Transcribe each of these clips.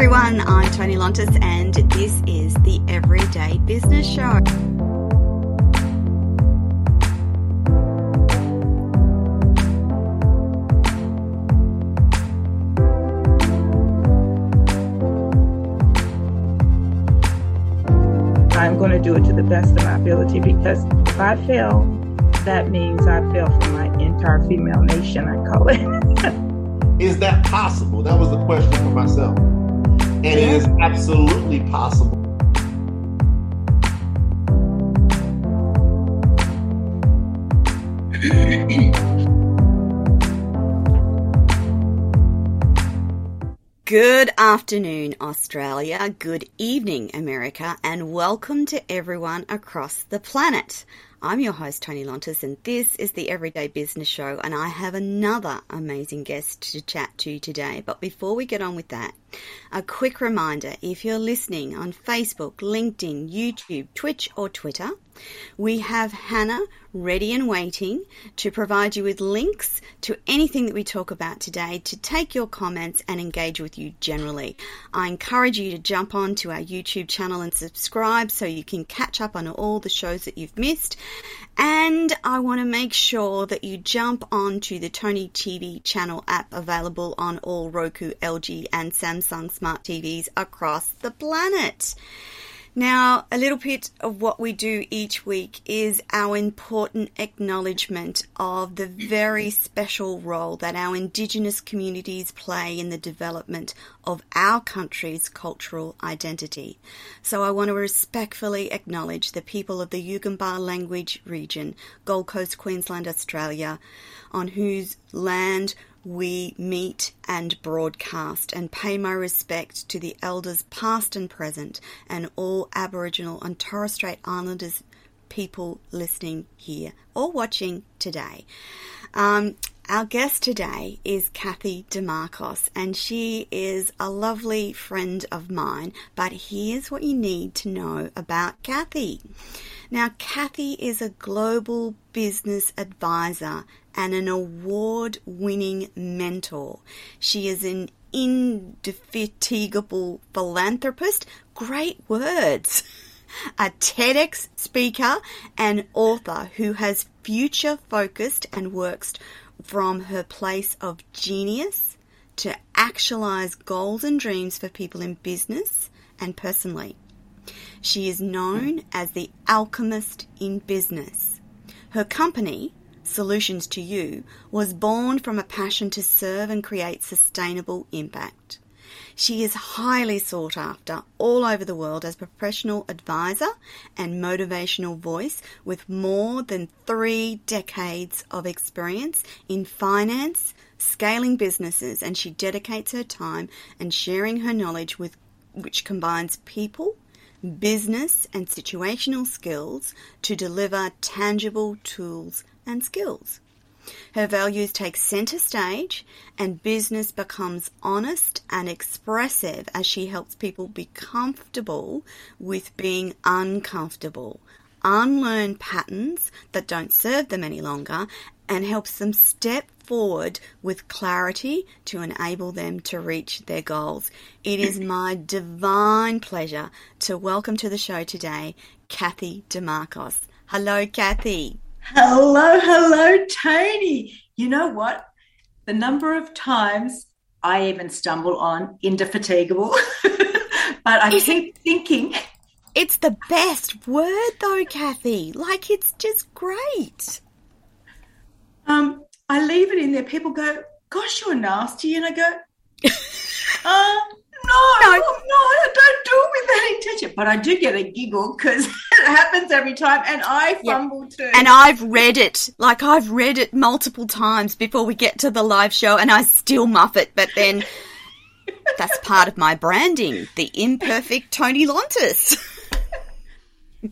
everyone, I'm Toni Lontis, and this is the Everyday Business Show. I'm going to do it to the best of my ability because if I fail, that means I fail for my entire female nation, I call it. is that possible? That was the question for myself. And it is absolutely possible. Good afternoon, Australia. Good evening, America, and welcome to everyone across the planet. I'm your host, Toni Lontis, and this is the Everyday Business Show, and I have another amazing guest to chat to today. But before we get on with that, a quick reminder if you're listening on Facebook, LinkedIn, YouTube, Twitch, or Twitter, we have Hannah ready and waiting to provide you with links to anything that we talk about today to take your comments and engage with you generally. I encourage you to jump on to our YouTube channel and subscribe so you can catch up on all the shows that you've missed. And I want to make sure that you jump on to the Toni TV channel app available on all Roku, LG, and Samsung smart TVs across the planet. Now, a little bit of what we do each week is our important acknowledgement of the very special role that our Indigenous communities play in the development of our country's cultural identity. So I want to respectfully acknowledge the people of the Yugambeh language region, Gold Coast, Queensland, Australia, on whose land we meet and broadcast and pay my respect to the elders past and present and all Aboriginal and Torres Strait Islanders people listening here or watching today. Um, our guest today is Cathy Dimarchos, and she is a lovely friend of mine. But here's what you need to know about Cathy. Now, Cathy is a global business advisor and an award winning mentor. She is an indefatigable philanthropist. Great words. A TEDx speaker and author who has future focused and works from her place of genius to actualize goals and dreams for people in business and personally. She is known as the alchemist in business. Her company, Solutions2you, was born from a passion to serve and create sustainable impact. She is highly sought after all over the world as a professional advisor and motivational voice with more than three decades of experience in finance, scaling businesses, and she dedicates her time and sharing her knowledge with which combines people, business, and situational skills to deliver tangible tools and skills. Her values take center stage and business becomes honest and expressive as she helps people be comfortable with being uncomfortable, unlearn patterns that don't serve them any longer, and helps them step forward with clarity to enable them to reach their goals. It is my divine pleasure to welcome to the show today Cathy Dimarchos. Hello, Cathy. Hello, hello, Toni. You know what? The number of times I even stumble on indefatigable, but I Is keep it, thinking. It's the best word, though, Cathy. Like, it's just great. Um, I leave it in there. People go, "Gosh, you're nasty," and I go, uh, no, no, no, I don't do it with that intention. But I do get a giggle because it happens every time, and I fumble yep. too. And I've read it, like I've read it multiple times before we get to the live show, and I still muff it. But then that's part of my branding, the imperfect Toni Lontis.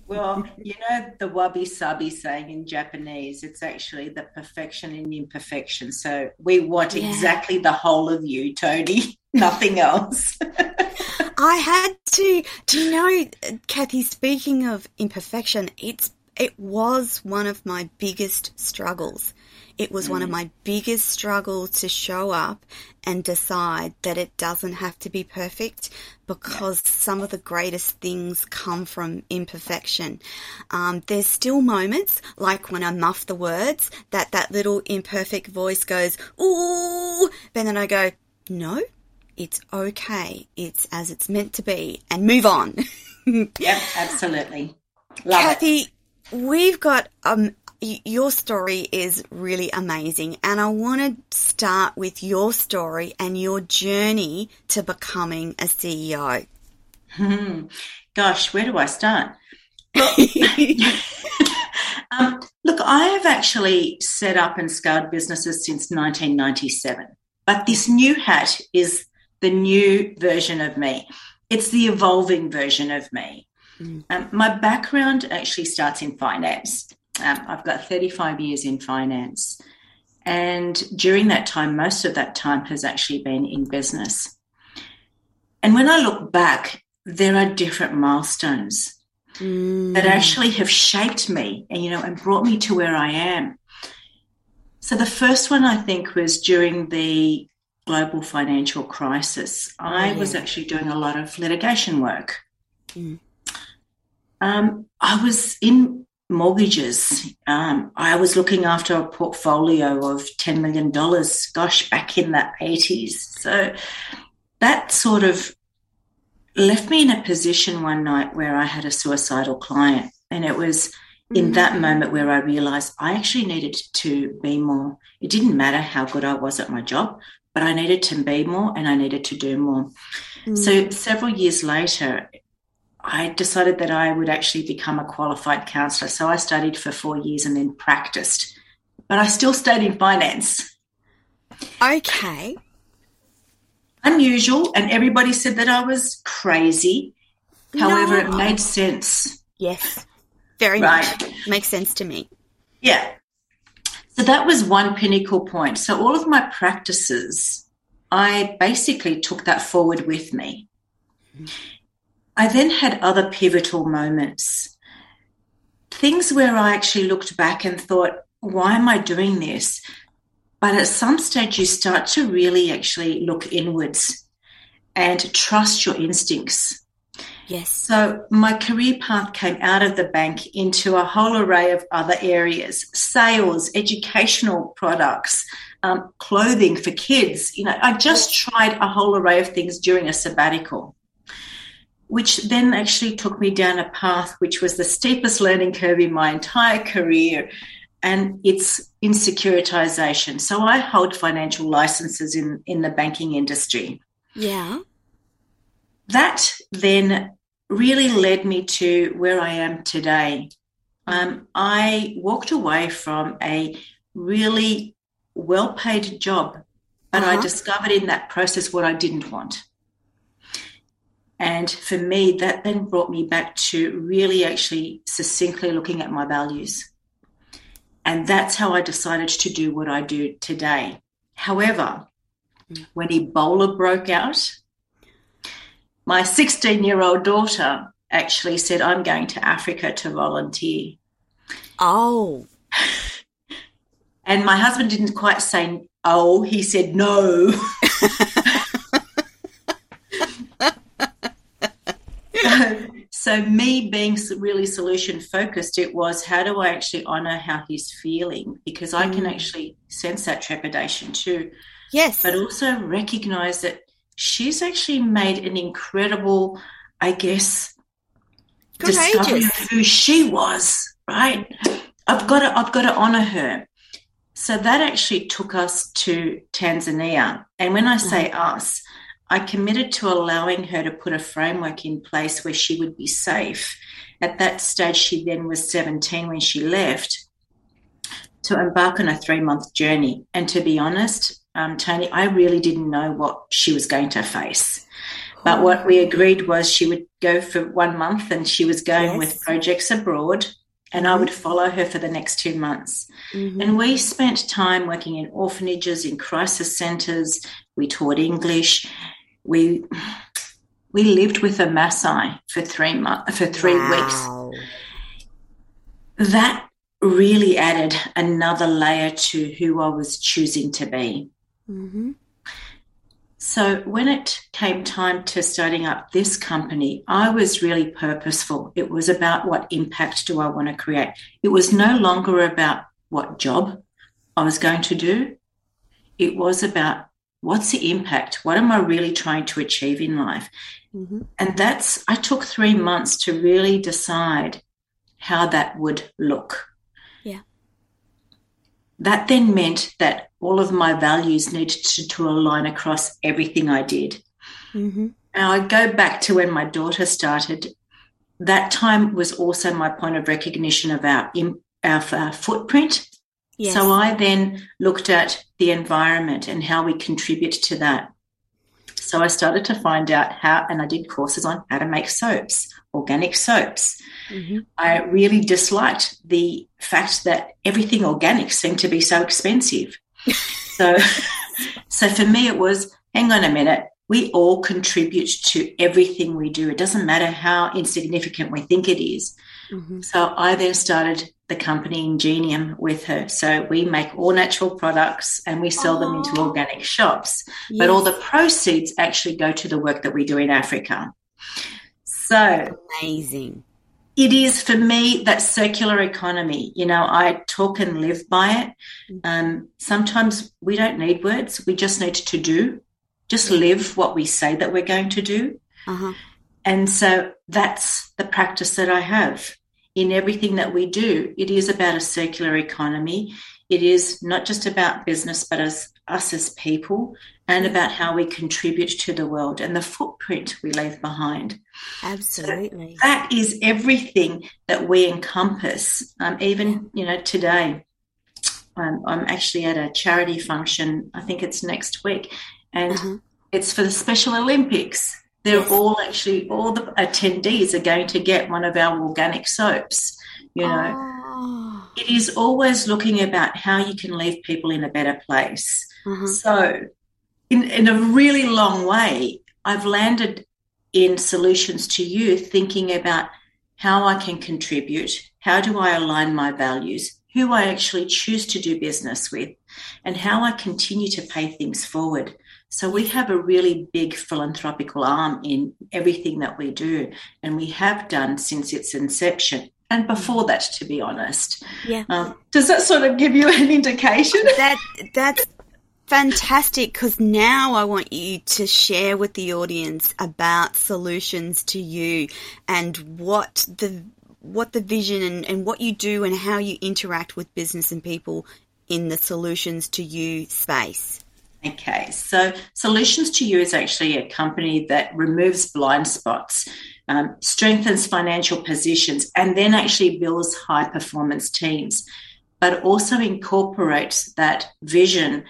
Well, you know the wabi sabi saying in Japanese, it's actually the perfection in imperfection. So we want yeah. exactly the whole of you, Toni, nothing else. I had to, do you know, Cathy, speaking of imperfection, it's, it was one of my biggest struggles It was mm. one of my biggest struggles to show up and decide that it doesn't have to be perfect because yeah. some of the greatest things come from imperfection. Um, there's still moments like when I muff the words that that little imperfect voice goes, ooh, but then I go, no, it's okay. It's as it's meant to be and move on. yep, absolutely. Love Cathy, it. we've got um your story is really amazing and I want to start with your story and your journey to becoming a CEO. Hmm. Gosh, where do I start? um, look, I have actually set up and scaled businesses since 1997, but this new hat is the new version of me. It's the evolving version of me. Mm. Um, my background actually starts in finance. Um, I've got 35 years in finance. And during that time, most of that time has actually been in business. And when I look back, there are different milestones mm. that actually have shaped me and, you know, and brought me to where I am. So the first one I think was during the global financial crisis. I was actually doing a lot of litigation work. Mm. Um, I was in mortgages. Um, I was looking after a portfolio of $10 million, gosh, back in the 80s. So that sort of left me in a position one night where I had a suicidal client. And it was in that mm. moment where I realized I actually needed to be more. It didn't matter how good I was at my job, but I needed to be more and I needed to do more. Mm. So several years later, I decided that I would actually become a qualified counselor. So I studied for four years and then practiced, but I still stayed in finance. Okay. Unusual, and everybody said that I was crazy. However, no. it made sense. Yes, very right. much. Makes sense to me. Yeah. So that was one pinnacle point. So all of my practices, I basically took that forward with me. Mm-hmm. I then had other pivotal moments, things where I actually looked back and thought, why am I doing this? But at some stage, you start to really actually look inwards and trust your instincts. Yes. So my career path came out of the bank into a whole array of other areas sales, educational products, um, clothing for kids. You know, I just tried a whole array of things during a sabbatical which then actually took me down a path which was the steepest learning curve in my entire career and it's in securitization so i hold financial licenses in in the banking industry. Yeah. That then really led me to where i am today. Um, i walked away from a really well paid job but uh-huh. i discovered in that process what i didn't want and for me, that then brought me back to really actually succinctly looking at my values. And that's how I decided to do what I do today. However, when Ebola broke out, my 16 year old daughter actually said, I'm going to Africa to volunteer. Oh. And my husband didn't quite say, oh, he said no. so me being really solution focused, it was how do I actually honor how he's feeling because I mm. can actually sense that trepidation too. Yes, but also recognize that she's actually made an incredible, I guess, Courageous. discovery of who she was. Right, I've got to, I've got to honor her. So that actually took us to Tanzania, and when I say mm. us, I committed to allowing her to put a framework in place where she would be safe. At that stage, she then was 17 when she left to embark on a three month journey. And to be honest, um, Toni, I really didn't know what she was going to face. But what we agreed was she would go for one month and she was going yes. with projects abroad and I would mm-hmm. follow her for the next two months. Mm-hmm. And we spent time working in orphanages, in crisis centres. We taught English we we lived with a Maasai for three months for three wow. weeks. That really added another layer to who I was choosing to be. Mm-hmm. So when it came time to starting up this company, I was really purposeful. It was about what impact do I want to create. It was no longer about what job I was going to do. It was about what's the impact? What am I really trying to achieve in life? Mm-hmm. And that's, I took three months to really decide how that would look. Yeah. That then meant that all of my values needed to, to align across everything I did. Mm-hmm. Now I go back to when my daughter started. That time was also my point of recognition of our, our, our footprint. Yes. So I then looked at the environment and how we contribute to that. So I started to find out how, and I did courses on how to make soaps, organic soaps. Mm-hmm. I really disliked the fact that everything organic seemed to be so expensive. so, so for me, it was hang on a minute. We all contribute to everything we do. It doesn't matter how insignificant we think it is. Mm-hmm. So I then started the company Ingenium with her. So we make all natural products and we sell them into organic shops. Yes. But all the proceeds actually go to the work that we do in Africa. So amazing. It is for me that circular economy. You know, I talk and live by it. Mm-hmm. Um, sometimes we don't need words, we just need to do, just live what we say that we're going to do. Uh-huh. And so that's the practice that I have in everything that we do. It is about a circular economy. It is not just about business, but as us as people and about how we contribute to the world and the footprint we leave behind. Absolutely. So that is everything that we encompass. Um, even, you know, today, um, I'm actually at a charity function, I think it's next week, and uh-huh. it's for the Special Olympics. They're all actually, all the attendees are going to get one of our organic soaps, you know. Oh. It is always looking about how you can leave people in a better place. Uh-huh. So, in, in a really long way, I've landed in Solutions2you thinking about how I can contribute, how do I align my values, who I actually choose to do business with, and how I continue to pay things forward. So we have a really big philanthropical arm in everything that we do, and we have done since its inception. And before that, to be honest, yeah. Um, does that sort of give you an indication? That that's fantastic because now I want you to share with the audience about Solutions2you and what the what the vision and, and what you do and how you interact with business and people in the Solutions2you space. Okay, so Solutions2you is actually a company that removes blind spots, um, strengthens financial positions, and then actually builds high performance teams, but also incorporates that vision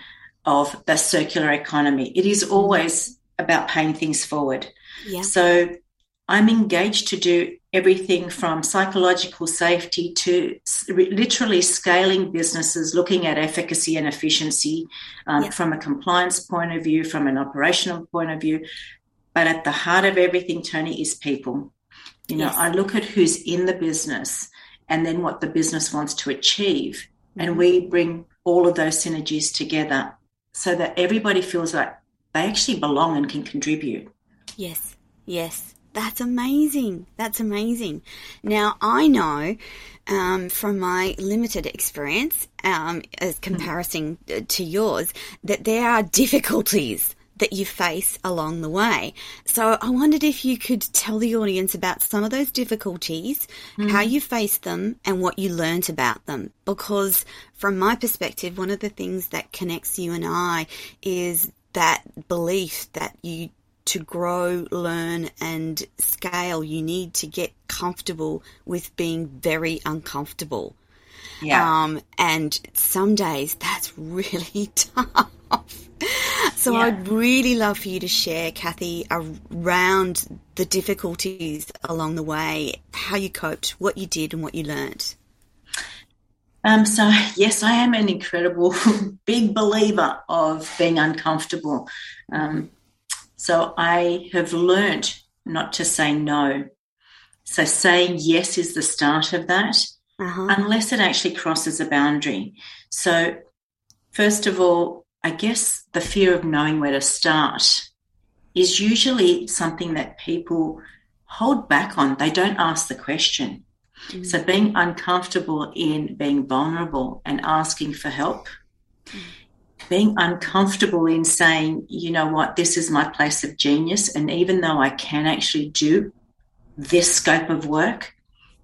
of the circular economy. It is always about paying things forward. Yeah. So I'm engaged to do everything from psychological safety to literally scaling businesses, looking at efficacy and efficiency um, yeah. from a compliance point of view, from an operational point of view. But at the heart of everything, Toni, is people. You know, yes. I look at who's in the business and then what the business wants to achieve. Mm-hmm. And we bring all of those synergies together so that everybody feels like they actually belong and can contribute. Yes, yes. That's amazing. That's amazing. Now, I know um, from my limited experience, um, as comparison to yours, that there are difficulties that you face along the way. So I wondered if you could tell the audience about some of those difficulties, mm. how you faced them, and what you learnt about them. Because from my perspective, one of the things that connects you and I is that belief that you to grow, learn, and scale, you need to get comfortable with being very uncomfortable. Yeah. Um, and some days that's really tough. So yeah. I'd really love for you to share, Cathy, around the difficulties along the way, how you coped, what you did, and what you learned. Um, so, yes, I am an incredible big believer of being uncomfortable. Um, so I have learnt not to say no. So saying yes is the start of that. uh-huh. unless it actually crosses a boundary. So, first of all, I guess the fear of knowing where to start is usually something that people hold back on. They don't ask the question. Mm. So, being uncomfortable in being vulnerable and asking for help, mm. Being uncomfortable in saying, you know what, this is my place of genius. And even though I can actually do this scope of work,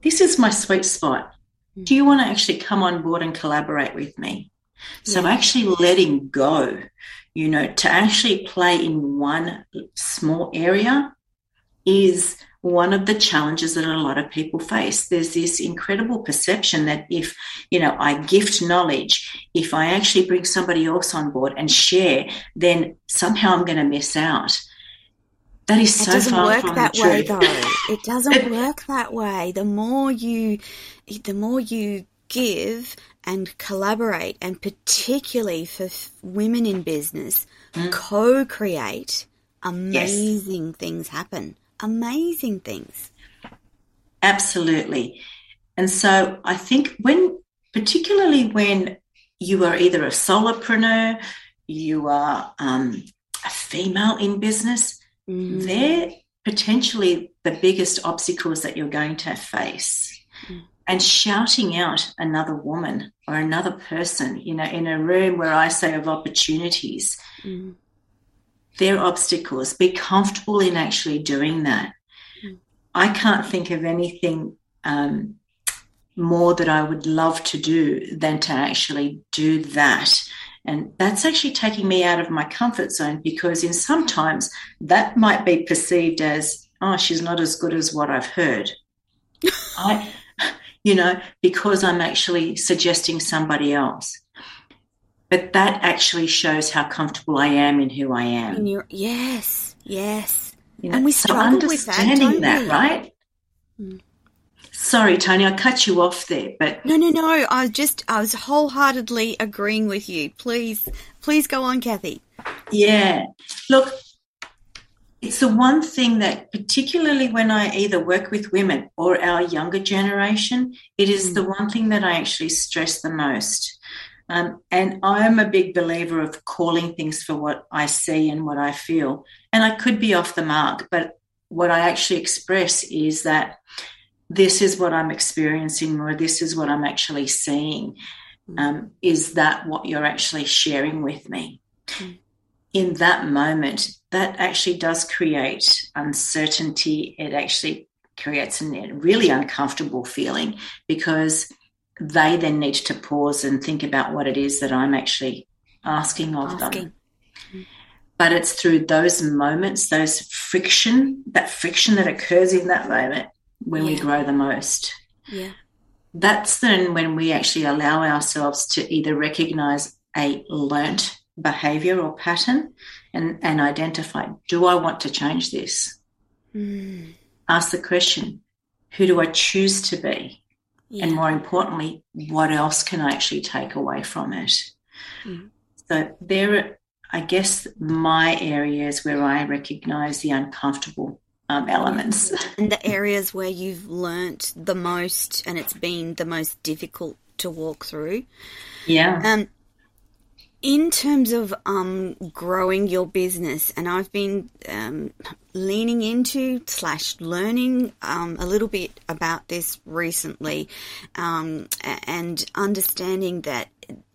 this is my sweet spot. Mm. Do you want to actually come on board and collaborate with me? So, Yeah. So, actually letting go, you know, to actually play in one small area is one of the challenges that a lot of people face. There's this incredible perception that if, you know, I gift knowledge, if I actually bring somebody else on board and share, then somehow I'm going to miss out. That is so it doesn't far work from that the way, truth. though. It doesn't work that way. The more you, the more you give and collaborate, and particularly for women in business, mm. co-create, amazing yes. things happen amazing things. Absolutely. And so I think when, particularly when you are either a solopreneur, you are um, a female in business, mm. they're potentially the biggest obstacles that you're going to face. Mm. And shouting out another woman or another person, you know, in a room where I say of opportunities, mm their obstacles, be comfortable in actually doing that. Mm. I can't think of anything um, more that I would love to do than to actually do that. And that's actually taking me out of my comfort zone because in sometimes that might be perceived as, oh, she's not as good as what I've heard. I, you know, because I'm actually suggesting somebody else but that actually shows how comfortable I am in who I am. yes, yes. You know, and we so struggle with that, that right? Mm. Sorry, Toni, I cut you off there, but no, no, no. I was just, I was wholeheartedly agreeing with you. Please, please go on, Cathy. Yeah, look, it's the one thing that, particularly when I either work with women or our younger generation, it is mm. the one thing that I actually stress the most um, and I'm a big believer of calling things for what I see and what I feel. And I could be off the mark, but what I actually express is that this is what I'm experiencing, or this is what I'm actually seeing. Um, is that what you're actually sharing with me? Mm. In that moment, that actually does create uncertainty. It actually creates a really uncomfortable feeling because they then need to pause and think about what it is that I'm actually asking of asking. them. But it's through those moments, those friction, that friction that occurs in that moment when yeah. we grow the most. Yeah. That's then when we actually allow ourselves to either recognize a learnt behavior or pattern and, and identify do I want to change this? Mm. Ask the question who do I choose to be? Yeah. And more importantly, what else can I actually take away from it? Mm. So there are, I guess, my areas where I recognize the uncomfortable um, elements. And the areas where you've learnt the most and it's been the most difficult to walk through. Yeah. Um, in terms of um, growing your business, and I've been um, leaning into slash learning um, a little bit about this recently, um, and understanding that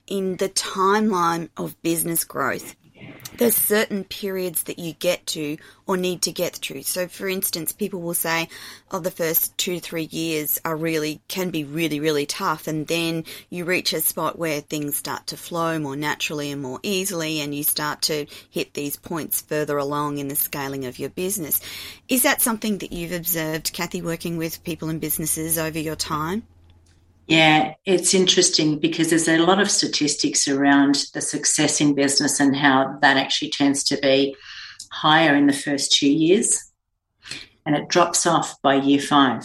in the timeline of business growth, there's certain periods that you get to or need to get through. So, for instance, people will say, "Oh, the first two to three years are really can be really, really tough," and then you reach a spot where things start to flow more naturally and more easily, and you start to hit these points further along in the scaling of your business. Is that something that you've observed, Cathy, working with people and businesses over your time? Yeah, it's interesting because there's a lot of statistics around the success in business and how that actually tends to be higher in the first two years and it drops off by year five.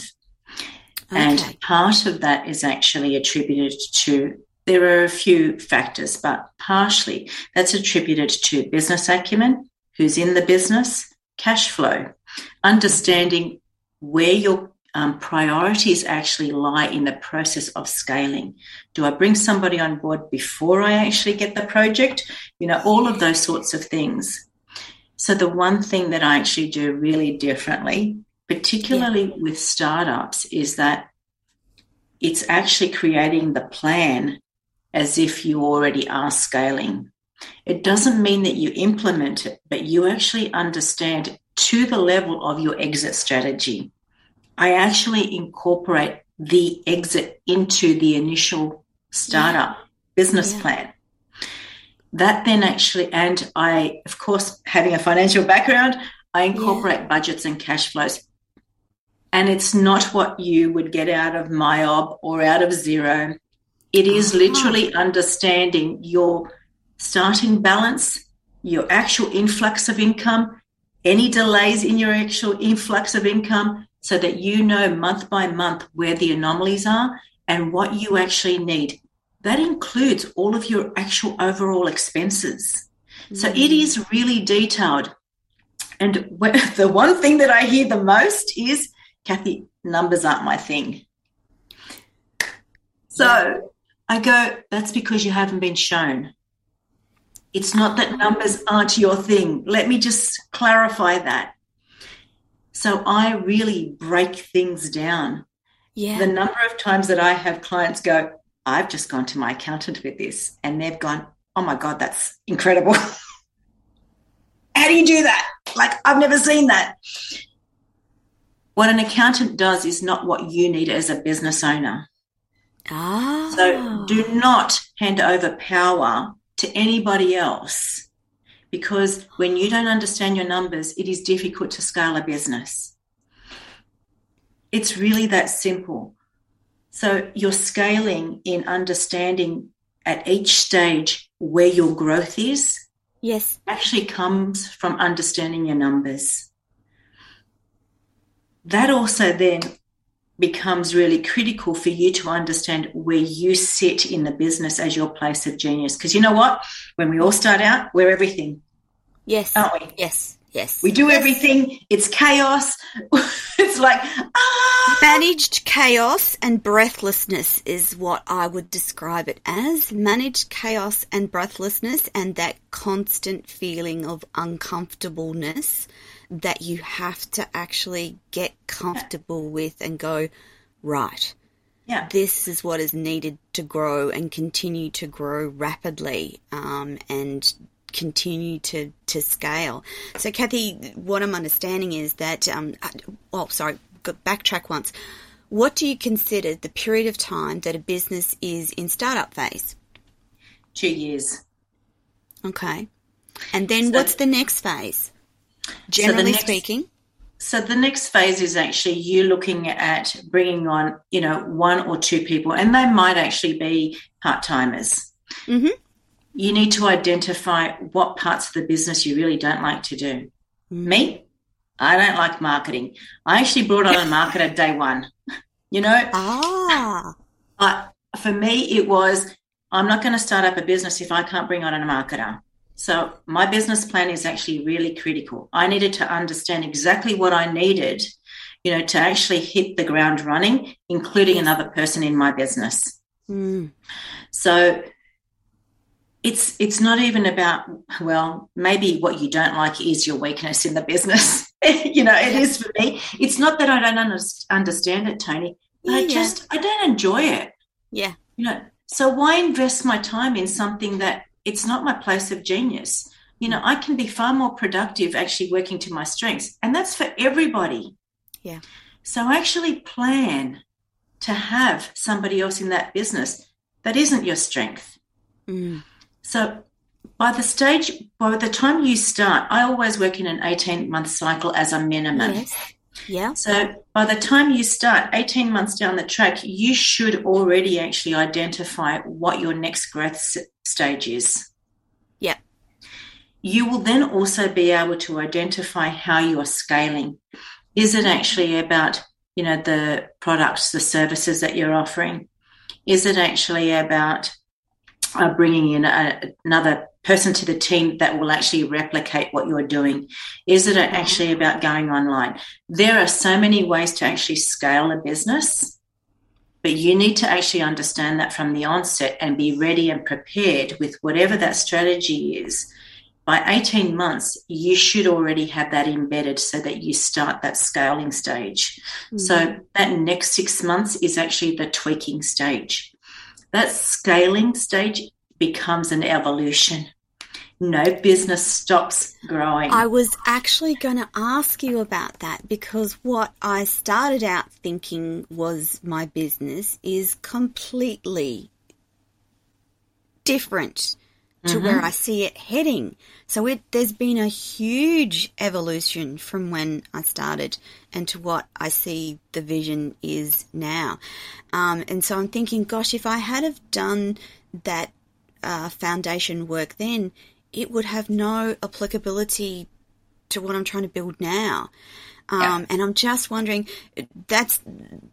Okay. And part of that is actually attributed to, there are a few factors, but partially that's attributed to business acumen, who's in the business, cash flow, understanding where your um, priorities actually lie in the process of scaling. Do I bring somebody on board before I actually get the project? You know, all of those sorts of things. So, the one thing that I actually do really differently, particularly yeah. with startups, is that it's actually creating the plan as if you already are scaling. It doesn't mean that you implement it, but you actually understand to the level of your exit strategy. I actually incorporate the exit into the initial startup yeah. business yeah. plan. That then actually, and I, of course, having a financial background, I incorporate yeah. budgets and cash flows. And it's not what you would get out of MYOB or out of Xero. It is uh-huh. literally understanding your starting balance, your actual influx of income, any delays in your actual influx of income, so that you know month by month where the anomalies are and what you actually need. That includes all of your actual overall expenses. Mm. So it mm. really detailed. And the one thing that I hear the most is, Cathy, numbers aren't my thing. So I go, that's because you haven't been shown. It's not that numbers aren't your thing. Let me just clarify that. So I really break things down. Yeah. The number of times that I have clients go, I've just gone to my accountant with this, and they've gone, Oh my God, that's incredible. How do you do that? Like, I've never seen that. What an accountant does is not what you need as a business owner. Ah. So do not hand over power to anybody else because when you don't understand your numbers, it is difficult to scale a business. It's really that simple. So you're scaling in understanding at each stage where your growth is. Yes. Actually comes from understanding your numbers. That also then becomes really critical for you to understand where you sit in the business as your place of genius. Because you know what? When we all start out, we're everything. Yes. Aren't we? Yes. Yes. We do yes. everything. It's chaos. it's like, ah. Managed chaos and breathlessness is what I would describe it as. Managed chaos and breathlessness and that constant feeling of uncomfortableness that you have to actually get comfortable with and go, right. Yeah. This is what is needed to grow and continue to grow rapidly um, and continue to, to scale. So, Cathy, what I'm understanding is that, um, oh, sorry, backtrack once. What do you consider the period of time that a business is in startup phase? Two years. Okay. And then so, what's the next phase? Generally so next, speaking? So the next phase is actually you looking at bringing on, you know, one or two people, and they might actually be part timers. Mm-hmm. You need to identify what parts of the business you really don't like to do. Mm-hmm. Me, I don't like marketing. I actually brought on a marketer day one. You know, ah, but for me, it was I'm not going to start up a business if I can't bring on a marketer. So my business plan is actually really critical. I needed to understand exactly what I needed, you know, to actually hit the ground running, including another person in my business. Mm. So it's it's not even about well maybe what you don't like is your weakness in the business you know it is for me it's not that i don't understand it toni yeah, i just yeah. i don't enjoy it yeah you know so why invest my time in something that it's not my place of genius. You know, I can be far more productive actually working to my strengths. And that's for everybody. Yeah. So actually plan to have somebody else in that business that isn't your strength. Mm. So by the stage, by the time you start, I always work in an 18 month cycle as a minimum. Yes. Yeah. So by the time you start 18 months down the track, you should already actually identify what your next growth stage is. Yeah. You will then also be able to identify how you are scaling. Is it actually about, you know, the products, the services that you're offering? Is it actually about uh, bringing in a, another person to the team that will actually replicate what you're doing? Is it actually about going online? There are so many ways to actually scale a business, but you need to actually understand that from the onset and be ready and prepared with whatever that strategy is. By 18 months, you should already have that embedded so that you start that scaling stage. Mm-hmm. So, that next six months is actually the tweaking stage. That scaling stage becomes an evolution. No business stops growing. I was actually going to ask you about that because what I started out thinking was my business is completely different to mm-hmm. where I see it heading. So it there's been a huge evolution from when I started and to what I see the vision is now. Um, and so I'm thinking, gosh, if I had have done that uh, foundation work then, it would have no applicability to what I'm trying to build now. Um, yeah. And I'm just wondering, that's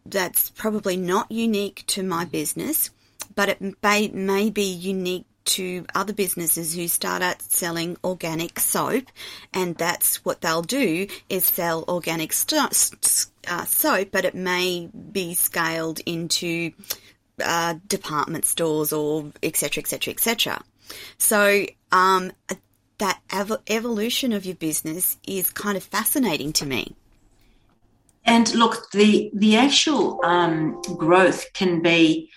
that's probably not unique to my business, but it may, may be unique to other businesses who start out selling organic soap, and that's what they'll do is sell organic st- uh, soap, but it may be scaled into uh, department stores or etc. etc. etc. So um, that ev- evolution of your business is kind of fascinating to me. And look, the the actual um, growth can be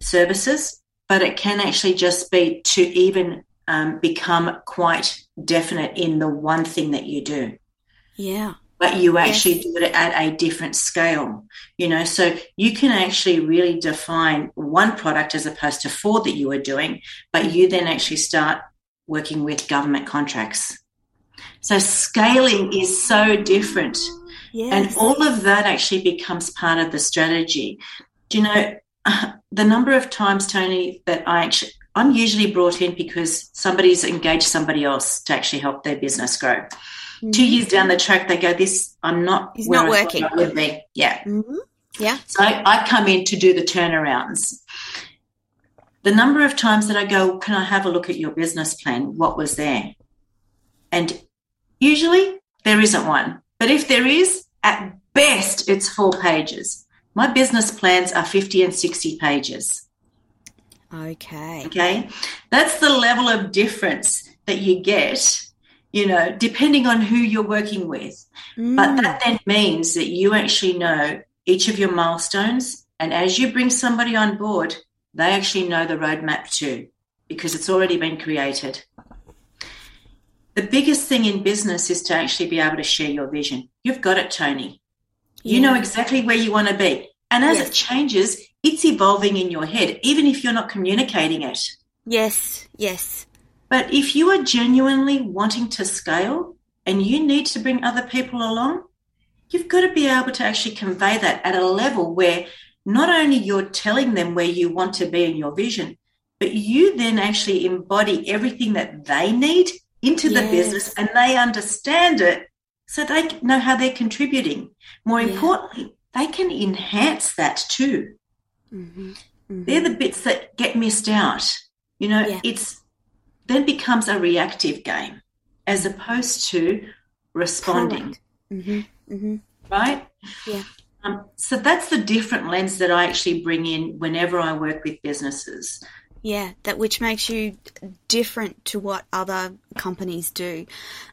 services, but it can actually just be to even um, become quite definite in the one thing that you do. Yeah but you actually yes. do it at a different scale you know? So you can actually really define one product as opposed to four that you are doing but you then actually start working with government contracts. So scaling is so different. Yes. and all of that actually becomes part of the strategy. Do you know the number of times toni that i actually i'm usually brought in because somebody's engaged somebody else to actually help their business grow Mm-hmm. Two years down the track, they go, "This I'm not. He's not working with me." Yeah, mm-hmm. yeah. So I, I come in to do the turnarounds. The number of times that I go, "Can I have a look at your business plan? What was there?" And usually there isn't one, but if there is, at best it's four pages. My business plans are 50 and 60 pages. Okay. Okay. That's the level of difference that you get you know, depending on who you're working with. Mm. But that then means that you actually know each of your milestones. And as you bring somebody on board, they actually know the roadmap too, because it's already been created. The biggest thing in business is to actually be able to share your vision. You've got it, Toni. Yeah. You know exactly where you want to be. And as yes. it changes, it's evolving in your head, even if you're not communicating it. Yes, yes. But if you are genuinely wanting to scale and you need to bring other people along, you've got to be able to actually convey that at a level where not only you're telling them where you want to be in your vision, but you then actually embody everything that they need into yes. the business and they understand it so they know how they're contributing. More yeah. importantly, they can enhance that too. Mm-hmm. Mm-hmm. They're the bits that get missed out. You know, yeah. it's then becomes a reactive game as opposed to responding. Mm-hmm. Mm-hmm. Right? Yeah. Um, so that's the different lens that I actually bring in whenever I work with businesses. Yeah, that which makes you different to what other companies do.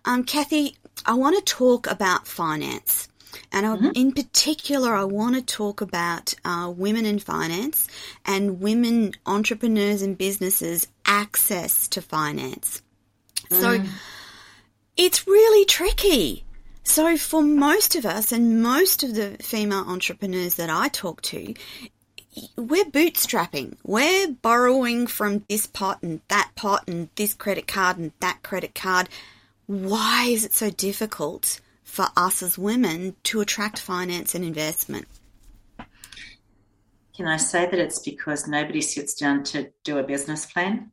Um, Cathy, I want to talk about finance. And mm-hmm. in particular, I want to talk about uh, women in finance and women entrepreneurs and businesses access to finance. Mm. So it's really tricky. So for most of us and most of the female entrepreneurs that I talk to, we're bootstrapping. We're borrowing from this pot and that pot and this credit card and that credit card. Why is it so difficult for us as women to attract finance and investment? Can I say that it's because nobody sits down to do a business plan?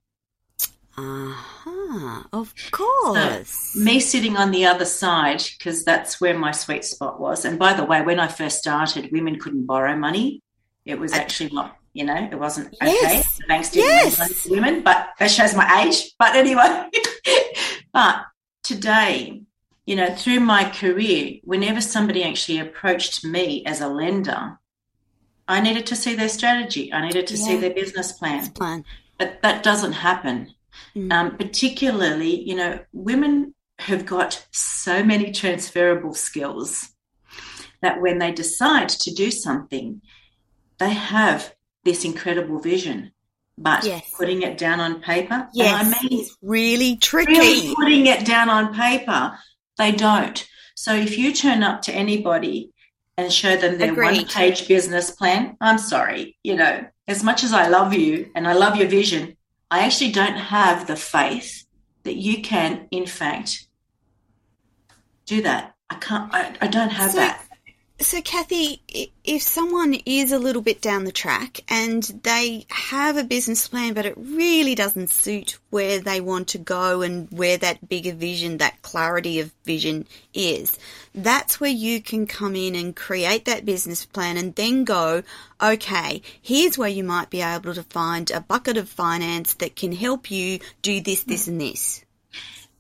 Uh-huh, of course. So, me sitting on the other side, because that's where my sweet spot was. And by the way, when I first started, women couldn't borrow money. It was actually not, You know, it wasn't Yes. okay. The banks didn't Yes. lend money to women, but that shows my age. But anyway, but today, you know, through my career, whenever somebody actually approached me as a lender, I needed to see their strategy. I needed to see their business plan. Plan. But that doesn't happen. Mm. Um, particularly, you know, women have got so many transferable skills that when they decide to do something, they have this incredible vision. But Yes. putting it down on paper, Yes, I mean it's really tricky. really putting it down on paper, they don't. So if you turn up to anybody and show them their Agreed. one page business plan, I'm sorry, you know, as much as I love you and I love your vision, I actually don't have the faith that you can, in fact, do that. I can't, I, I don't have So- that. So, Cathy, if someone is a little bit down the track and they have a business plan, but it really doesn't suit where they want to go and where that bigger vision, that clarity of vision is, that's where you can come in and create that business plan and then go, okay, here's where you might be able to find a bucket of finance that can help you do this, this, and this.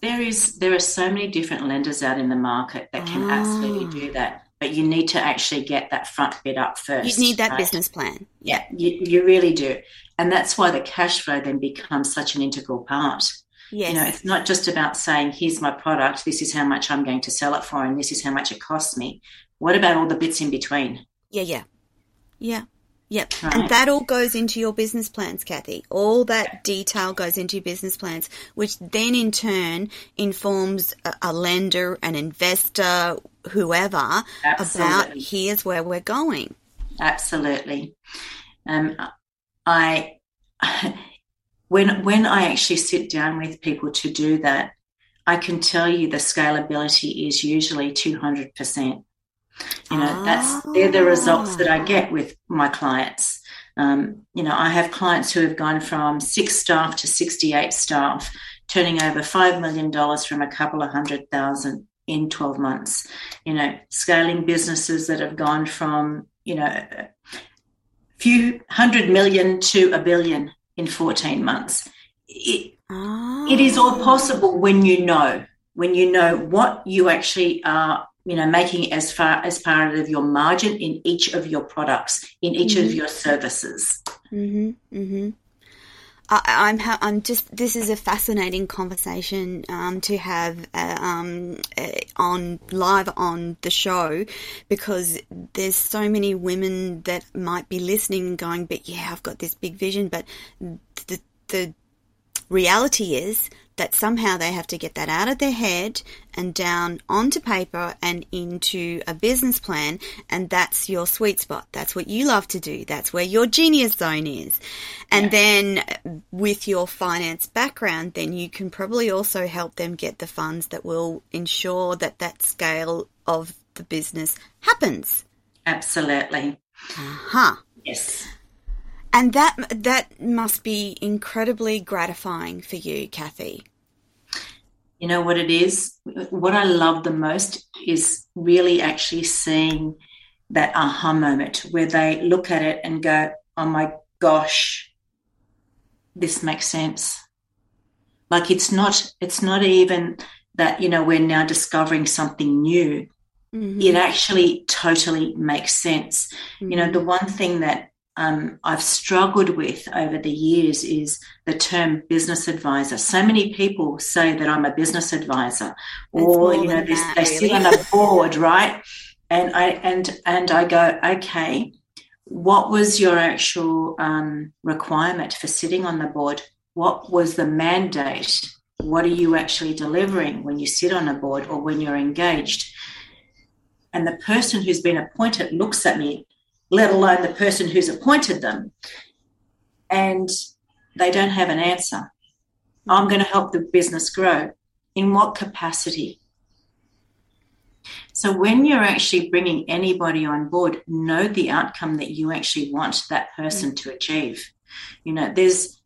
There is there are so many different lenders out in the market that can Ah. absolutely do that. But you need to actually get that front bit up first. You need that right? business plan. Yeah, you, you really do. And that's why the cash flow then becomes such an integral part. Yes. You know, it's not just about saying, here's my product, this is how much I'm going to sell it for, and this is how much it costs me. What about all the bits in between? Yeah, yeah. Yeah. Yep. Right. And that all goes into your business plans, Cathy. All that detail goes into your business plans, which then in turn informs a, a lender, an investor, whoever Absolutely. about here's where we're going. Absolutely. Um, I when when I actually sit down with people to do that, I can tell you the scalability is usually two hundred percent. You know, that's they're the results that I get with my clients. Um, you know, I have clients who have gone from six staff to sixty-eight staff, turning over five million dollars from a couple of hundred thousand in twelve months. You know, scaling businesses that have gone from you know a few hundred million to a billion in fourteen months. It, Ah. it is all possible when you know when you know what you actually are you know making as far as part of your margin in each of your products in each of Mhm. your services Mm-hmm. Mm-hmm. I, I'm ha- I'm just this is a fascinating conversation um, to have uh, um, uh, on live on the show because there's so many women that might be listening and going, but yeah, I've got this big vision, but the the reality is that somehow they have to get that out of their head and down onto paper and into a business plan and that's your sweet spot. That's what you love to do. That's where your genius zone is. And then uh, with your finance background then you can probably also help them get the funds that will ensure that that scale of the business happens. Absolutely. Huh yes and that that must be incredibly gratifying for you cathy. You know what it is? What i love the most is really actually seeing that aha moment where they look at it and go oh my gosh this makes sense. Like it's not it's not even that you know we're now discovering something new. Mhm. it actually totally makes sense. You know the one thing that um, I've struggled with over the years is the term business advisor. So many people say that I'm a business advisor, or you know, than that, they sit on a board, right? And I and and I go, okay, what was your actual um, requirement for sitting on the board? What was the mandate? What are you actually delivering when you sit on a board or when you're engaged? And the person who's been appointed looks at me let alone the person who's appointed them, and they don't have an answer. I'm going to help the business grow. In what capacity? So, when you're actually bringing anybody on board, know the outcome that you actually want that person to achieve. You know, there's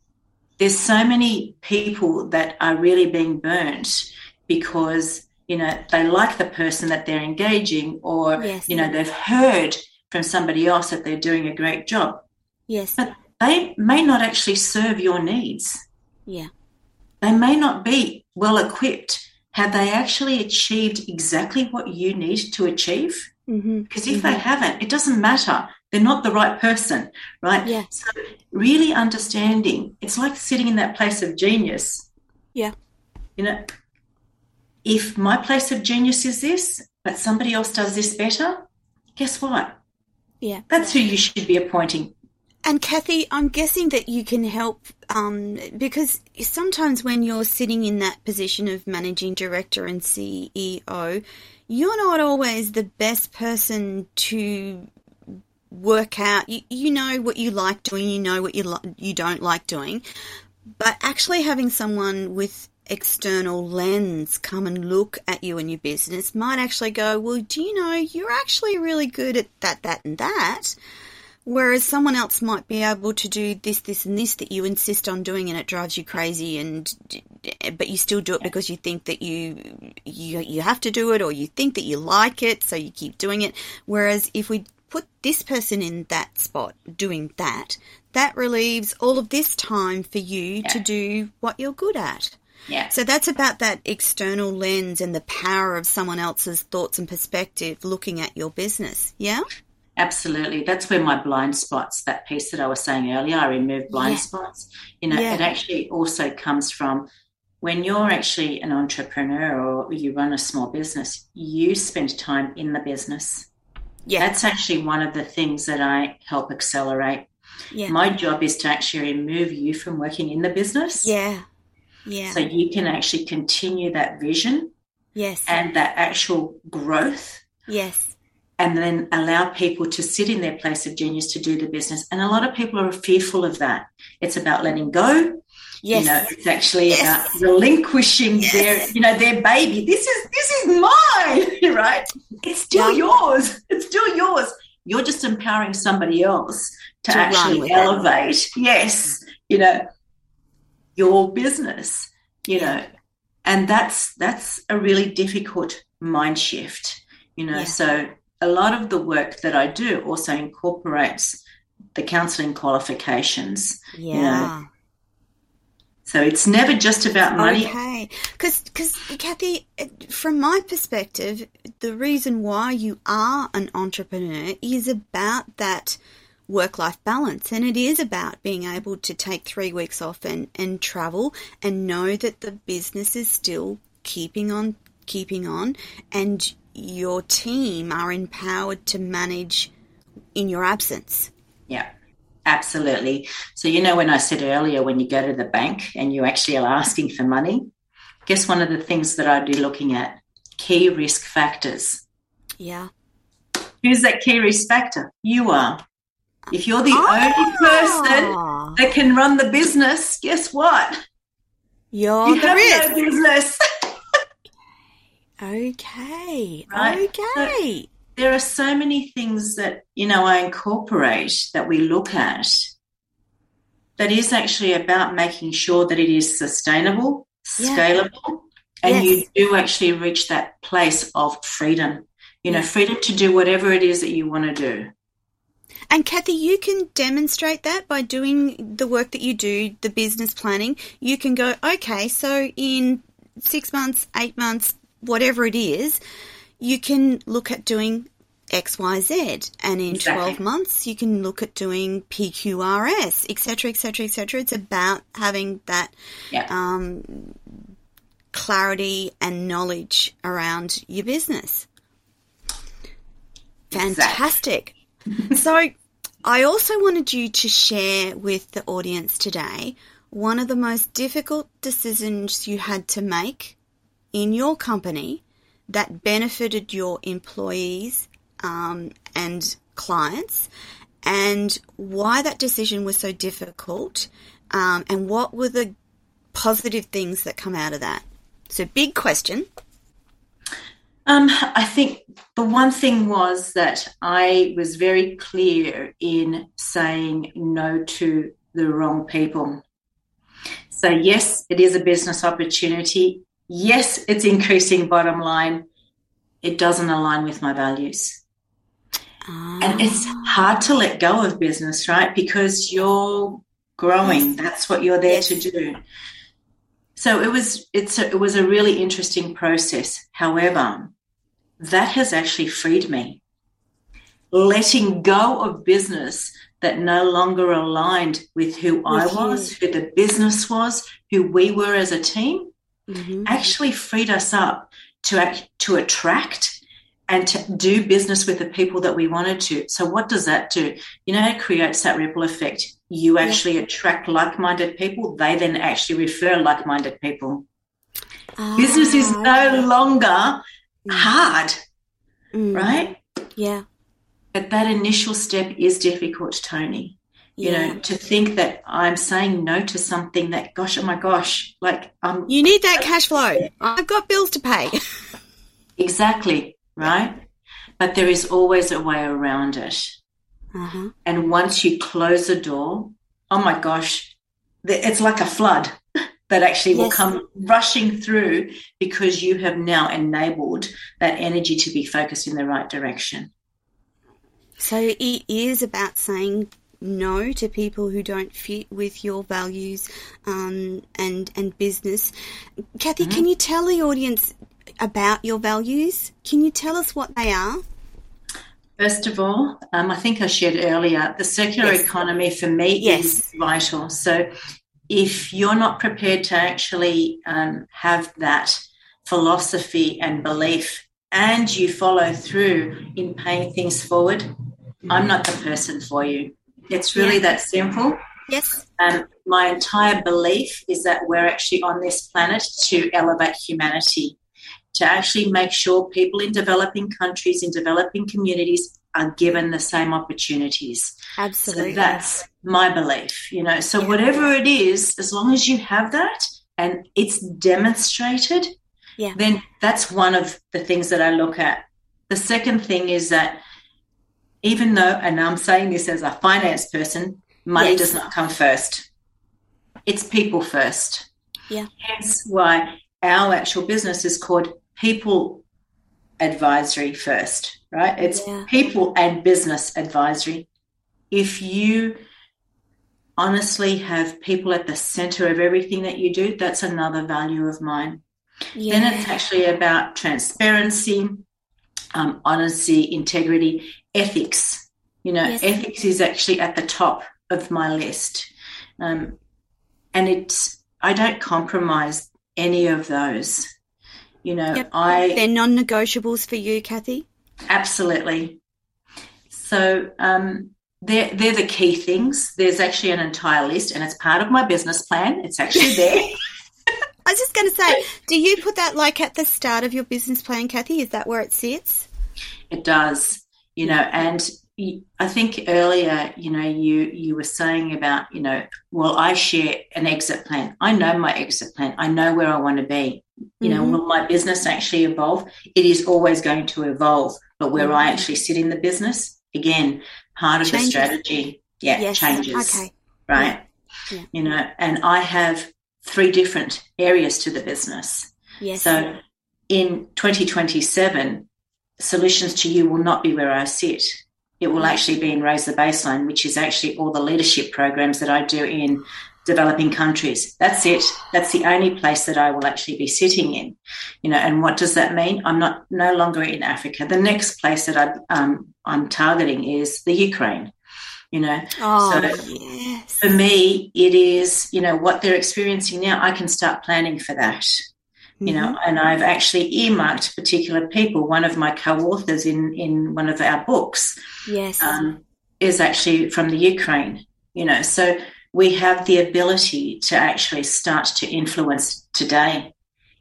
there's so many people that are really being burnt because you know they like the person that they're engaging, or Yes. you know they've heard from somebody else that they're doing a great job. yes But they may not actually serve your needs. Yeah. They may not be well equipped. Have they actually achieved exactly what you need to achieve? Mm-hmm. Because if they haven't, it doesn't matter. They're not the right person, right? Yeah. So, really understanding it's like sitting in that place of genius. Yeah. You know, if my place of genius is this, but somebody else does this better, guess what? Yeah. That's who you should be appointing. And Cathy, I'm guessing that you can help um, because sometimes when you're sitting in that position of managing director and CEO, you're not always the best person to work out. You, you know what you like doing, you know what you li- you don't like doing, but actually having someone with external lens come and look at you and your business might actually go, well, do you know you're actually really good at that, that, and that. Whereas someone else might be able to do this, this, and this that you insist on doing, and it drives you crazy. And but you still do it because you think that you you you have to do it, or you think that you like it, so you keep doing it. Whereas if we put this person in that spot doing that, that relieves all of this time for you to do what you're good at. Yeah. So that's about that external lens and the power of someone else's thoughts and perspective looking at your business. Yeah. Absolutely. That's where my blind spots, that piece that I was saying earlier, I remove blind Yeah. spots. You know, Yeah. it actually also comes from when you're actually an entrepreneur or you run a small business, you spend time in the business. Yeah. That's actually one of the things that I help accelerate. yeah. My job is to actually remove you from working in the business. yeah. Yeah. So you can actually continue that vision yes. and that actual growth yes. and then allow people to sit in their place of genius to do the business. And a lot of people are fearful of that. It's about letting go. Yes. You know, it's actually Yes. about relinquishing Yes. their, you know, their baby. This is this is mine, right? It's still Yeah. yours. It's still yours. You're just empowering somebody else to, To actually elevate. Yes, you know, your business. You know, and that's that's a really difficult mind shift. You know, Yeah. so a lot of the work that I do also incorporates the counselling qualifications. yeah. So it's never just about money. Okay, because because Cathy, from my perspective, the reason why you are an entrepreneur is about that work-life balance, and it is about being able to take three weeks off and and travel and know that the business is still keeping on, keeping on, and your team are empowered to manage in your absence. Yeah, absolutely. So, you know, when I said earlier, when you go to the bank and you actually are asking for money, guess one of the things that I'd be looking at? Key risk factors. Yeah. Who's that key risk factor? You are. If you're the only person Ah, that can run the business, guess what? you're you the have risk. no business. Okay. Right. Okay. there are so many things that you know I incorporate that we look at that is actually about making sure that it is sustainable, Yeah. scalable, and Yes. you do actually reach that place of freedom. You know, freedom to do whatever it is that you want to do. And Cathy, you can demonstrate that by doing the work that you do, the business planning. You can go, okay, so in six months, eight months, whatever it is, you can look at doing X, Y, Z. And in Exactly. 12 months, you can look at doing PQRS, et cetera, et cetera, et cetera. It's about having that Yeah. um, clarity and knowledge around your business. Fantastic. so, I also wanted you to share with the audience today one of the most difficult decisions you had to make in your company that benefited your employees um, and clients, and why that decision was so difficult, um, and what were the positive things that come out of that. So, big question. Um, I think the one thing was that I was very clear in saying no to the wrong people. So, yes, it is a business opportunity. Yes, it's increasing bottom line. It doesn't align with my values. And it's hard to let go of business, right? Because you're growing. That's what you're there yes. to do. So it was it's a, it was a really interesting process. However, that has actually freed me. Letting go of business that no longer aligned with who with I was, you. who the business was, who we were as a team, mm-hmm. actually freed us up to act, to attract and to do business with the people that we wanted to. So what does that do? You know, it creates that ripple effect. You actually yeah. attract like-minded people. They then actually refer like-minded people. Ah, business is no longer mm. hard, mm. right? Yeah. But that initial step is difficult, Toni. You yeah. know, to think that I'm saying no to something that, gosh, oh my gosh, like um, you need that cash flow. I've got bills to pay. exactly right? But there is always a way around it. Uh-huh. And once you close the door, oh my gosh, it's like a flood that actually yes. will come rushing through because you have now enabled that energy to be focused in the right direction. So it is about saying no to people who don't fit with your values um, and and business. Cathy, mm-hmm. can you tell the audience about your values. Can you tell us what they are? First of all, um, I think I shared earlier, the circular yes. economy for me yes. is vital. So if you're not prepared to actually um, have that philosophy and belief and you follow through in paying things forward, I'm not the person for you. It's really yeah. that simple. Yes. Um, my entire belief is that we're actually on this planet to elevate humanity to actually make sure people in developing countries, in developing communities, are given the same opportunities. Absolutely. So that's my belief, you know. So, whatever it is, as long as you have that and it's demonstrated, yeah. then that's one of the things that I look at. The second thing is that even though, and I'm saying this as a finance person, money yes. does not come first, it's people first. Yeah. Hence why our actual business is called people advisory first, right? It's yeah. people and business advisory. If you honestly have people at the center of everything that you do, that's another value of mine. Yeah. Then it's actually about transparency, um, honesty, integrity, ethics. You know, yes. ethics is actually at the top of my list. Um, and it's, I don't compromise any of those. You know, yep. I they're non-negotiables for you, Cathy. Absolutely. So um, they're they're the key things. There's actually an entire list, and it's part of my business plan. It's actually there. I was just going to say, do you put that like at the start of your business plan, Cathy? Is that where it sits? It does. You know, and I think earlier, you know, you you were saying about, you know, well, I share an exit plan. I know my exit plan. I know where I want to be. You know, mm-hmm. will my business actually evolve? It is always going to evolve, but where mm-hmm. I actually sit in the business, again, part of changes. the strategy, yeah, yes. changes. Okay. Right. Yeah. You know, and I have three different areas to the business. Yes. So in 2027, Solutions2you will not be where I sit it will actually be in Raise the Baseline, which is actually all the leadership programs that I do in developing countries. That's it. That's the only place that I will actually be sitting in. You know, and what does that mean? I'm not no longer in Africa. The next place that I, um, I'm targeting is the Ukraine. You know, oh, so yes. for me, it is you know what they're experiencing now. I can start planning for that you know, mm-hmm. and I've actually earmarked particular people. One of my co-authors in in one of our books, yes, um, is actually from the Ukraine. You know, so we have the ability to actually start to influence today.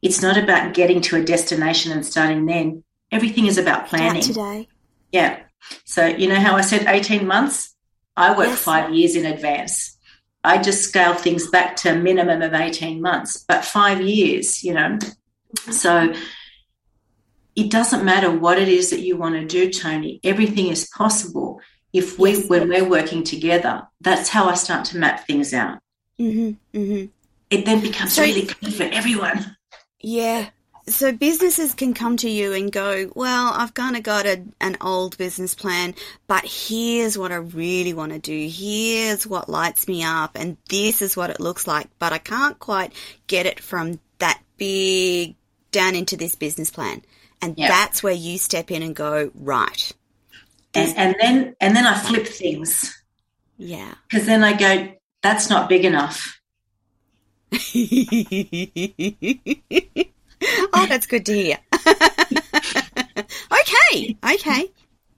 It's not about getting to a destination and starting then. Everything is about planning Start today. Yeah. So you know how I said eighteen months. I work yes. five years in advance. I just scale things back to a minimum of 18 months, but five years, you know. So it doesn't matter what it is that you want to do, Toni. Everything is possible if we, yes. when we're working together. That's how I start to map things out. Mm-hmm, mm-hmm. It then becomes so, really clear for everyone. Yeah. So businesses can come to you and go, well, I've kind of got a, an old business plan, but here's what I really want to do. Here's what lights me up and this is what it looks like, but I can't quite get it from that big down into this business plan. And Yeah. that's where you step in and go, right. And, and then and then I flip things Yeah. because then I go, that's not big enough. oh, that's good to hear. okay. Okay.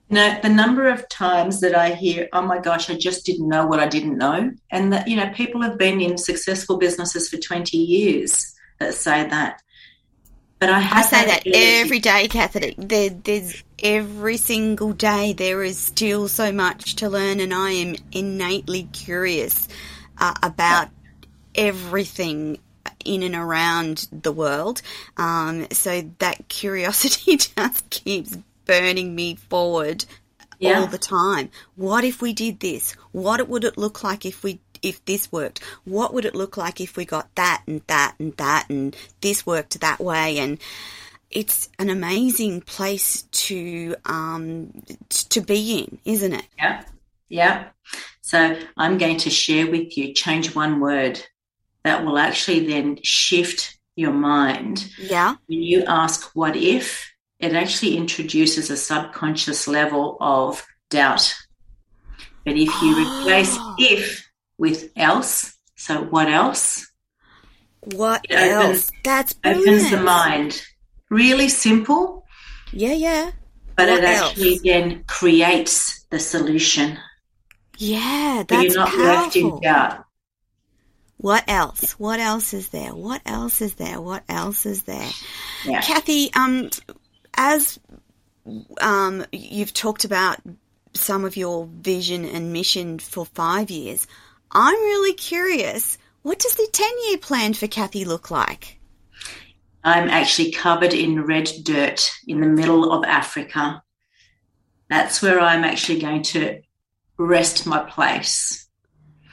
Know, the number of times that I hear, oh my gosh, I just didn't know what I didn't know. And that, you know, people have been in successful businesses for 20 years that say that. But I I say that every day, Catherine. There, there's every single day there is still so much to learn, and I am innately curious uh, about everything in and around the world. Um, so that curiosity just keeps burning me forward Yeah. all the time. What if we did this? What would it look like if we if this worked? What would it look like if we got that and that and that and this worked that way? And it's an amazing place to um to be in, isn't it? Yeah. Yeah. So I'm going to share with you, change one word that will actually then shift your mind. Yeah. When you ask what if, it actually introduces a subconscious level of doubt. But if you replace Oh. if with else, so what else? What It opens- else? That's brilliant. Opens the mind. Really simple, Yeah, yeah. but What it actually else? then creates the solution. Yeah, So that's you're not left in powerful. doubt. What else? What else is there? What else is there? What else is there? Yeah. Cathy, um, as um, you've talked about some of your vision and mission for five years, I'm really curious. What does the 10 year plan for Cathy look like? I'm actually covered in red dirt in the middle of Africa. That's where I'm actually going to rest my place.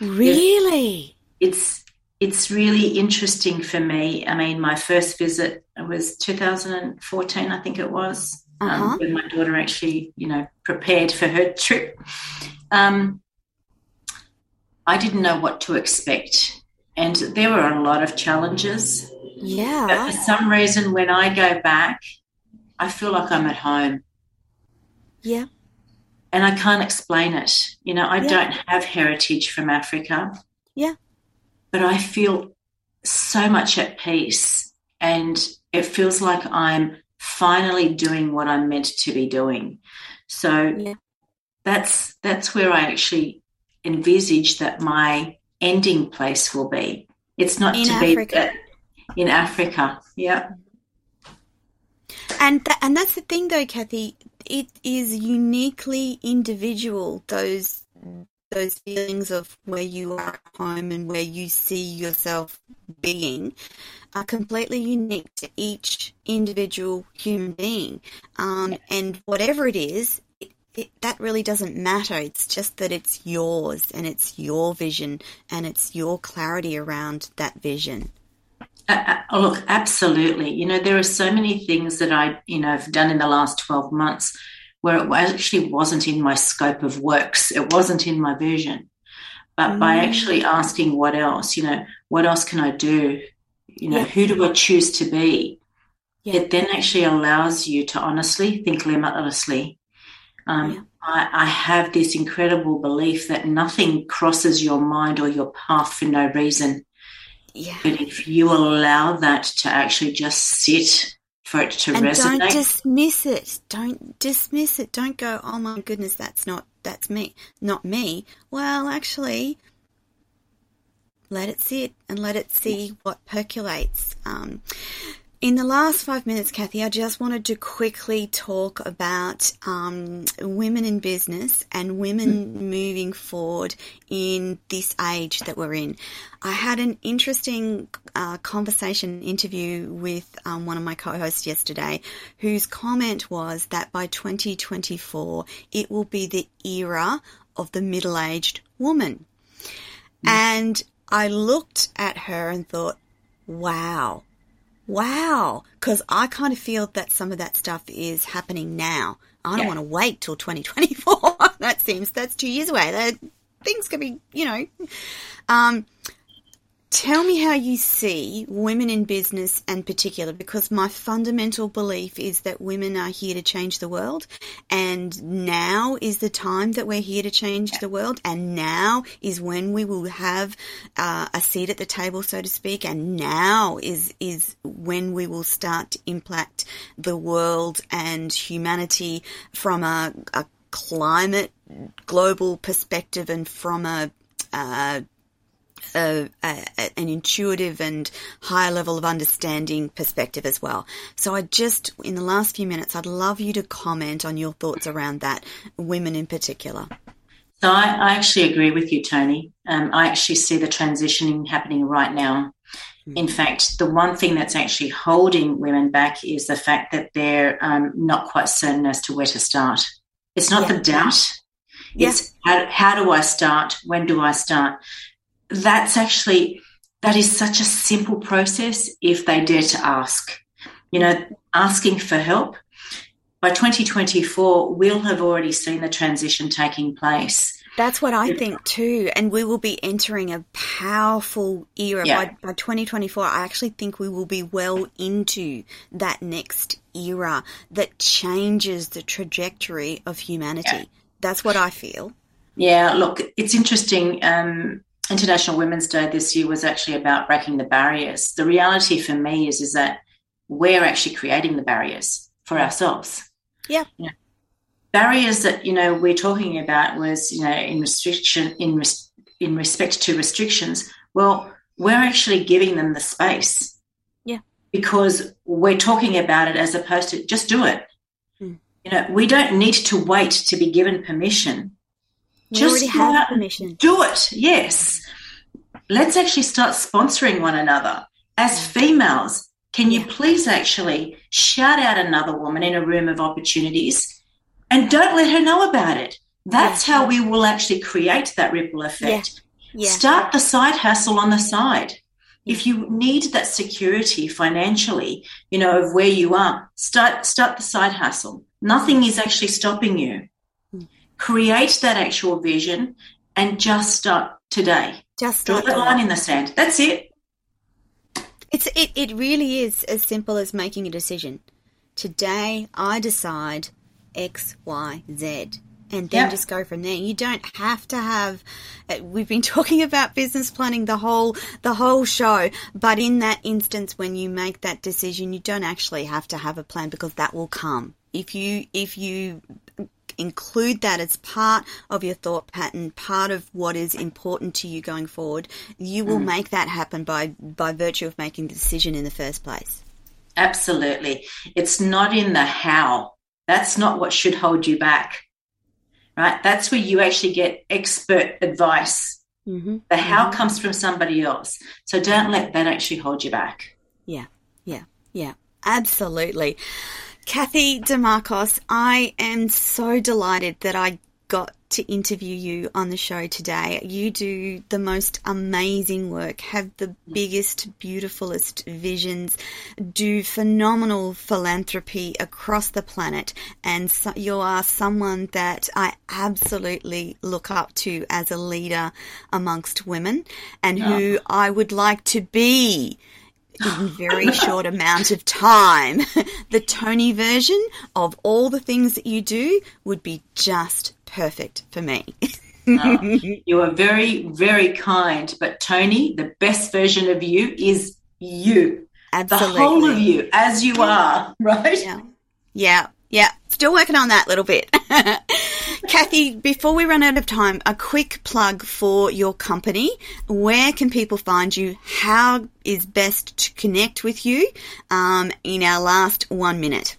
Really? It's it's really interesting for me. I mean, my first visit was 2014, I think it was, Uh-huh. um, when my daughter actually, you know, prepared for her trip. Um, I didn't know what to expect, and there were a lot of challenges. Yeah. But for some reason, when I go back, I feel like I'm at home Yeah. and I can't explain it. You know, I Yeah. don't have heritage from Africa. Yeah. But I feel so much at peace and it feels like I'm finally doing what I'm meant to be doing. So Yeah. that's that's where I actually envisage that my ending place will be. It's not In to Africa. be that in Africa. Yeah. And tha- and that's the thing, though, Cathy. It is uniquely individual. Those those feelings of where you are at home and where you see yourself being are completely unique to each individual human being. Um, and whatever it is, it, it, that really doesn't matter. It's just that it's yours and it's your vision and it's your clarity around that vision. Uh, uh, look, absolutely. You know, there are so many things that I, you know, have done in the last 12 months where it actually wasn't in my scope of works. It wasn't in my vision. But by Mm. actually asking what else, you know, what else can I do? You know, Yeah. who do I choose to be? Yeah. It then actually allows you to honestly think limitlessly. Um, Yeah. I, I have this incredible belief that nothing crosses your mind or your path for no reason. Yeah. But if you allow that to actually just sit for it to and resonate, don't dismiss it. Don't dismiss it. Don't go, oh my goodness, that's not that's me, not me. Well, actually, let it sit and let it see what percolates. Um, in the last five minutes, Cathy, I just wanted to quickly talk about um, women in business and women moving forward in this age that we're in. I had an interesting uh, conversation interview with um, one of my co-hosts yesterday, whose comment was that by 2024 it will be the era of the middle-aged woman, and I looked at her and thought, "Wow." Wow. Because I kind of feel that some of that stuff is happening now. I don't Yeah. want to wait till 2024. that seems, that's two years away. That, things could be, you know. Um, tell me how you see women in business and particular because my fundamental belief is that women are here to change the world and now is the time that we're here to change the world and now is when we will have uh, a seat at the table so to speak and now is is when we will start to impact the world and humanity from a, a climate global perspective and from a uh, a, a, an intuitive and higher level of understanding perspective as well. So I just, in the last few minutes, I'd love you to comment on your thoughts around that, women in particular. So I, I actually agree with you, Toni. Um, I actually see the transitioning happening right now. In fact, the one thing that's actually holding women back is the fact that they're um, not quite certain as to where to start. It's not Yeah. the doubt. Yeah. It's how, how do I start? When do I start? That's actually that is such a simple process if they dare to ask. You know, asking for help. By 2024, we'll have already seen the transition taking place. That's what I think too. And we will be entering a powerful era. Yeah. By, by 2024, I actually think we will be well into that next era that changes the trajectory of humanity. Yeah. That's what I feel. Yeah, look, it's interesting. Um, International Women's Day this year was actually about breaking the barriers. The reality for me is is that we're actually creating the barriers for ourselves. Yeah. You know, barriers that you know we're talking about was you know in restriction in res- in respect to restrictions. Well, we're actually giving them the space. Yeah. Because we're talking about it as opposed to just do it. Hmm. You know, we don't need to wait to be given permission We Just have permission. do it. Yes. Let's actually start sponsoring one another. As females, can you please actually shout out another woman in a room of opportunities and don't let her know about it? That's Yeah. how we will actually create that ripple effect. Yeah. Start the side hustle on the side. If you need that security financially, you know, of where you are, start start the side hustle. Nothing is actually stopping you. Create that actual vision and just start today. Just Draw that doing line in the sand. That's it. It's it, it really is as simple as making a decision. Today I decide X, Y, Z. And then Yeah. just go from there. You don't have to have. uh, We've been talking about business planning the whole the whole show, but in that instance, when you make that decision, you don't actually have to have a plan because that will come. If you if you include that as part of your thought pattern, part of what is important to you going forward, you will make that happen by by virtue of making the decision in the first place. Absolutely. It's not in the how. That's not what should hold you back. Right? That's where you actually get expert advice. Mm-hmm. The how comes from somebody else. So don't let that actually hold you back. Yeah, yeah, yeah, absolutely. Cathy Dimarchos, I am so delighted that I got to interview you on the show today. You do the most amazing work, have the biggest, beautifulest visions, do phenomenal philanthropy across the planet, and so you are someone that I absolutely look up to as a leader amongst women and who I would like to be in very short amount of time. the Toni version of all the things that you do would be just perfect for me. Oh, you are very, very kind. But Toni, the best version of you is you. Absolutely. The whole of you as you are, right? Yeah. Yeah. Yeah. Still working on that little bit. Cathy, before we run out of time, a quick plug for your company. Where can people find you? How is best to connect with you um, in our last one minute?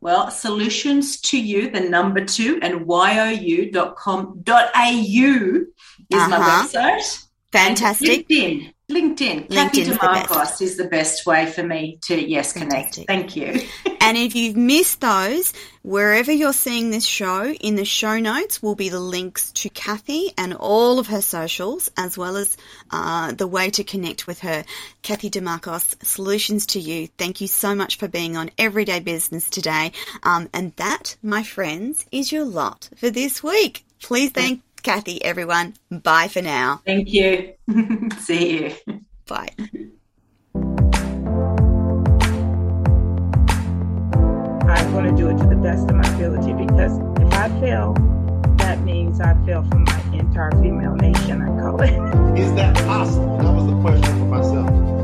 Well, solutions to you, the number two, and you.com.au is my Uh-huh. website. Fantastic. LinkedIn. LinkedIn. Cathy LinkedIn's. Dimarchos is the best way for me to, yes, connect. Fantastic. Thank you. and if you've missed those, wherever you're seeing this show, in the show notes will be the links to Cathy and all of her socials, as well as uh, the way to connect with her. Cathy Dimarchos, Solutions to You. Thank you so much for being on Everyday Business today. Um, and that, my friends, is your lot for this week. Please thank Cathy, everyone. Bye for now. Thank you. See you. Bye. I'm going to do it to the best of my ability because if I fail, that means I fail for my entire female nation, I call it. Is that possible? That was the question for myself.